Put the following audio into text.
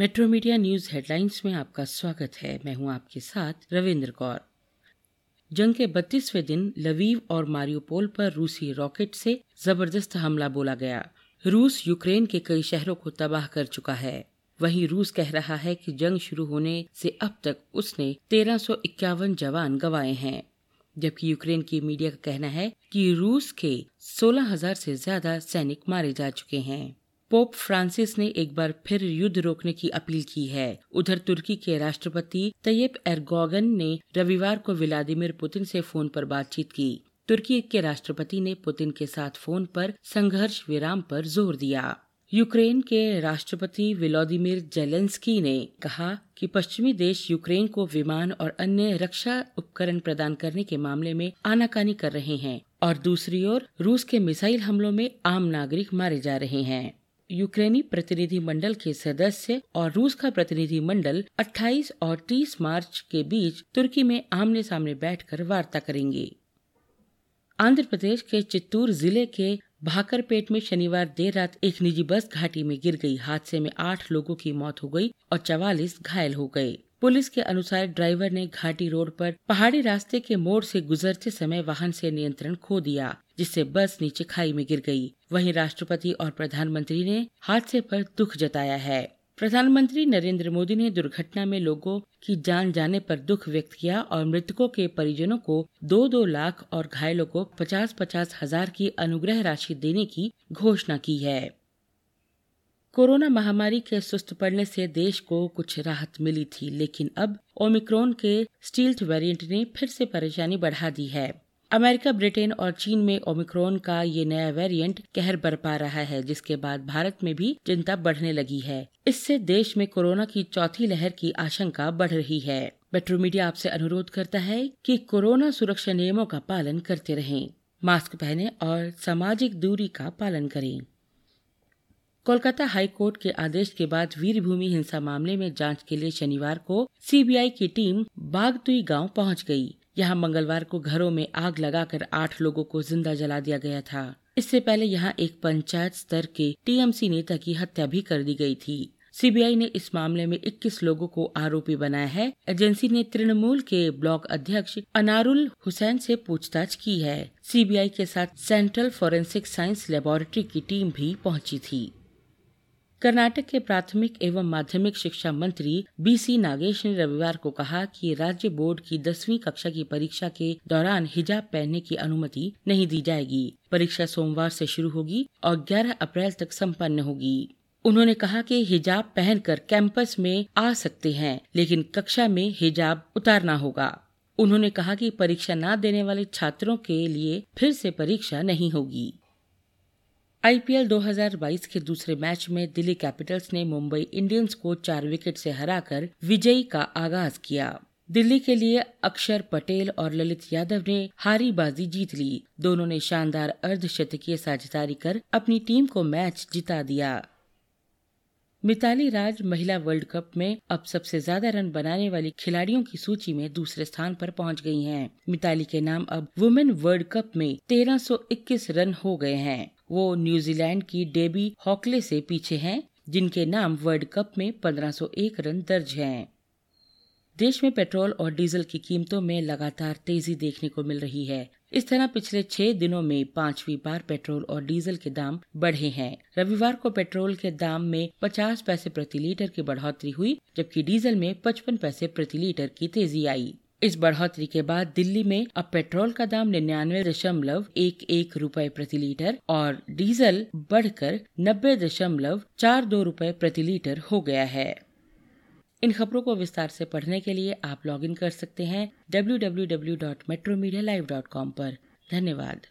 Metro media news headlines में आपका स्वागत है। मैं हूँ आपके साथ रविंद्र कौर। जंग के बत्तीसवें दिन लवीव और मारियोपोल पर रूसी रॉकेट से ज़बरदस्त हमला बोला गया। रूस यूक्रेन के कई शहरों को तबाह कर चुका है। वहीं रूस कह रहा है कि जंग शुरू होने से अब तक उसने तेरह जवान गंवाए हैं। जबकि यूक्रेन की मीडिया का कहना है कि रूस के 16,000 से ज़्यादा सैनिक मारे जा चुके हैं। पोप फ्रांसिस ने एक बार फिर युद्ध रोकने की अपील की है। उधर तुर्की के राष्ट्रपति तैयब एरगोगन ने रविवार को व्लादिमीर पुतिन से फ़ोन पर बातचीत की। तुर्की के राष्ट्रपति ने पुतिन के साथ फ़ोन पर संघर्ष विराम पर ज़ोर दिया। यूक्रेन के राष्ट्रपति विलोदिमिर जेलेंस्की ने कहा कि पश्चिमी देश यूक्रेन को विमान और अन्य रक्षा उपकरण प्रदान करने के मामले में आनाकानी कर रहे हैं और दूसरी ओर रूस के मिसाइल हमलों में आम नागरिक मारे जा रहे हैं। यूक्रेनी प्रतिनिधि मंडल के सदस्य और रूस का प्रतिनिधि मंडल 28 और 30 मार्च के बीच तुर्की में आमने सामने बैठकर वार्ता करेंगे। आंध्र प्रदेश के चित्तूर ज़िले के भाकरपेट में शनिवार देर रात एक निजी बस घाटी में गिर गई। हादसे में आठ लोगों की मौत हो गई और चवालीस घायल हो गए। पुलिस के अनुसार ड्राइवर ने घाटी रोड पर पहाड़ी रास्ते के मोड़ से गुजरते समय वाहन से नियंत्रण खो दिया, जिससे बस नीचे खाई में गिर गई। वहीं राष्ट्रपति और प्रधानमंत्री ने हादसे पर दुख जताया है। प्रधानमंत्री नरेंद्र मोदी ने दुर्घटना में लोगों की जान जाने पर दुख व्यक्त किया और मृतकों के परिजनों को दो दो लाख और घायलों को पचास पचास हज़ार की अनुग्रह राशि देने की घोषणा की है। कोरोना महामारी के सुस्त पड़ने से देश को कुछ राहत मिली थी, लेकिन अब ओमिक्रॉन के स्टील्थ वेरिएंट ने फिर से परेशानी बढ़ा दी है। अमेरिका, ब्रिटेन और चीन में ओमिक्रॉन का ये नया वेरिएंट कहर बरपा रहा है, जिसके बाद भारत में भी चिंता बढ़ने लगी है। इससे देश में कोरोना की चौथी लहर की आशंका बढ़ रही है। मेट्रो मीडिया आपसे अनुरोध करता है कि कोरोना सुरक्षा नियमों का पालन करते रहें, मास्क पहने और सामाजिक दूरी का पालन करें। कोलकाता हाई कोर्ट के आदेश के बाद वीरभूमि हिंसा मामले में जाँच के लिए शनिवार को सीबीआई की टीम बागतुई गाँव पहुँच गई। यहाँ मंगलवार को घरों में आग लगाकर आठ लोगों को ज़िंदा जला दिया गया था। इससे पहले यहाँ एक पंचायत स्तर के टीएमसी नेता की हत्या भी कर दी गई थी। सीबीआई ने इस मामले में 21 लोगों को आरोपी बनाया है। एजेंसी ने तृणमूल के ब्लॉक अध्यक्ष अनारुल हुसैन से पूछताछ की है। सीबीआई के साथ सेंट्रल फोरेंसिक साइंस लेबोरेटरी की टीम भी पहुँची थी। कर्नाटक के प्राथमिक एवं माध्यमिक शिक्षा मंत्री बी सी नागेश ने रविवार को कहा कि राज्य बोर्ड की दसवीं कक्षा की परीक्षा के दौरान हिजाब पहनने की अनुमति नहीं दी जाएगी। परीक्षा सोमवार से शुरू होगी और 11 अप्रैल तक संपन्न होगी। उन्होंने कहा कि हिजाब पहनकर कैंपस में आ सकते हैं, लेकिन कक्षा में हिजाब उतारना होगा। उन्होंने कहा कि परीक्षा न देने वाले छात्रों के लिए फिर से परीक्षा नहीं होगी। आईपीएल 2022 के दूसरे मैच में दिल्ली कैपिटल्स ने मुंबई इंडियंस को चार विकेट से हराकर विजयी का आगाज़ किया। दिल्ली के लिए अक्षर पटेल और ललित यादव ने हारी बाजी जीत ली। दोनों ने शानदार अर्धशतकीय साझेदारी कर अपनी टीम को मैच जिता दिया। मिताली राज महिला वर्ल्ड कप में अब सबसे ज़्यादा रन बनाने वाली खिलाड़ियों की सूची में दूसरे स्थान पर पहुँच गई हैं। मिताली के नाम अब वुमेन वर्ल्ड कप में 1321 रन हो गए हैं। वो न्यूजीलैंड की डेबी हॉकले से पीछे हैं, जिनके नाम वर्ल्ड कप में 1501 रन दर्ज हैं। देश में पेट्रोल और डीजल की कीमतों में लगातार तेज़ी देखने को मिल रही है। इस तरह पिछले छह दिनों में पांचवी बार पेट्रोल और डीजल के दाम बढ़े हैं। रविवार को पेट्रोल के दाम में 50 पैसे प्रति लीटर की बढ़ोतरी हुई, जबकि डीजल में 55 पैसे प्रति लीटर की तेज़ी आई। इस बढ़ोतरी के बाद दिल्ली में अब पेट्रोल का दाम निन्यानवे दशमलव एक एक रूपए प्रति लीटर और डीजल बढ़कर नब्बे दशमलव चार दो रूपए प्रति लीटर हो गया है। इन खबरों को विस्तार से पढ़ने के लिए आप लॉगिन कर सकते हैं W W W dot metro media live dot com धन्यवाद।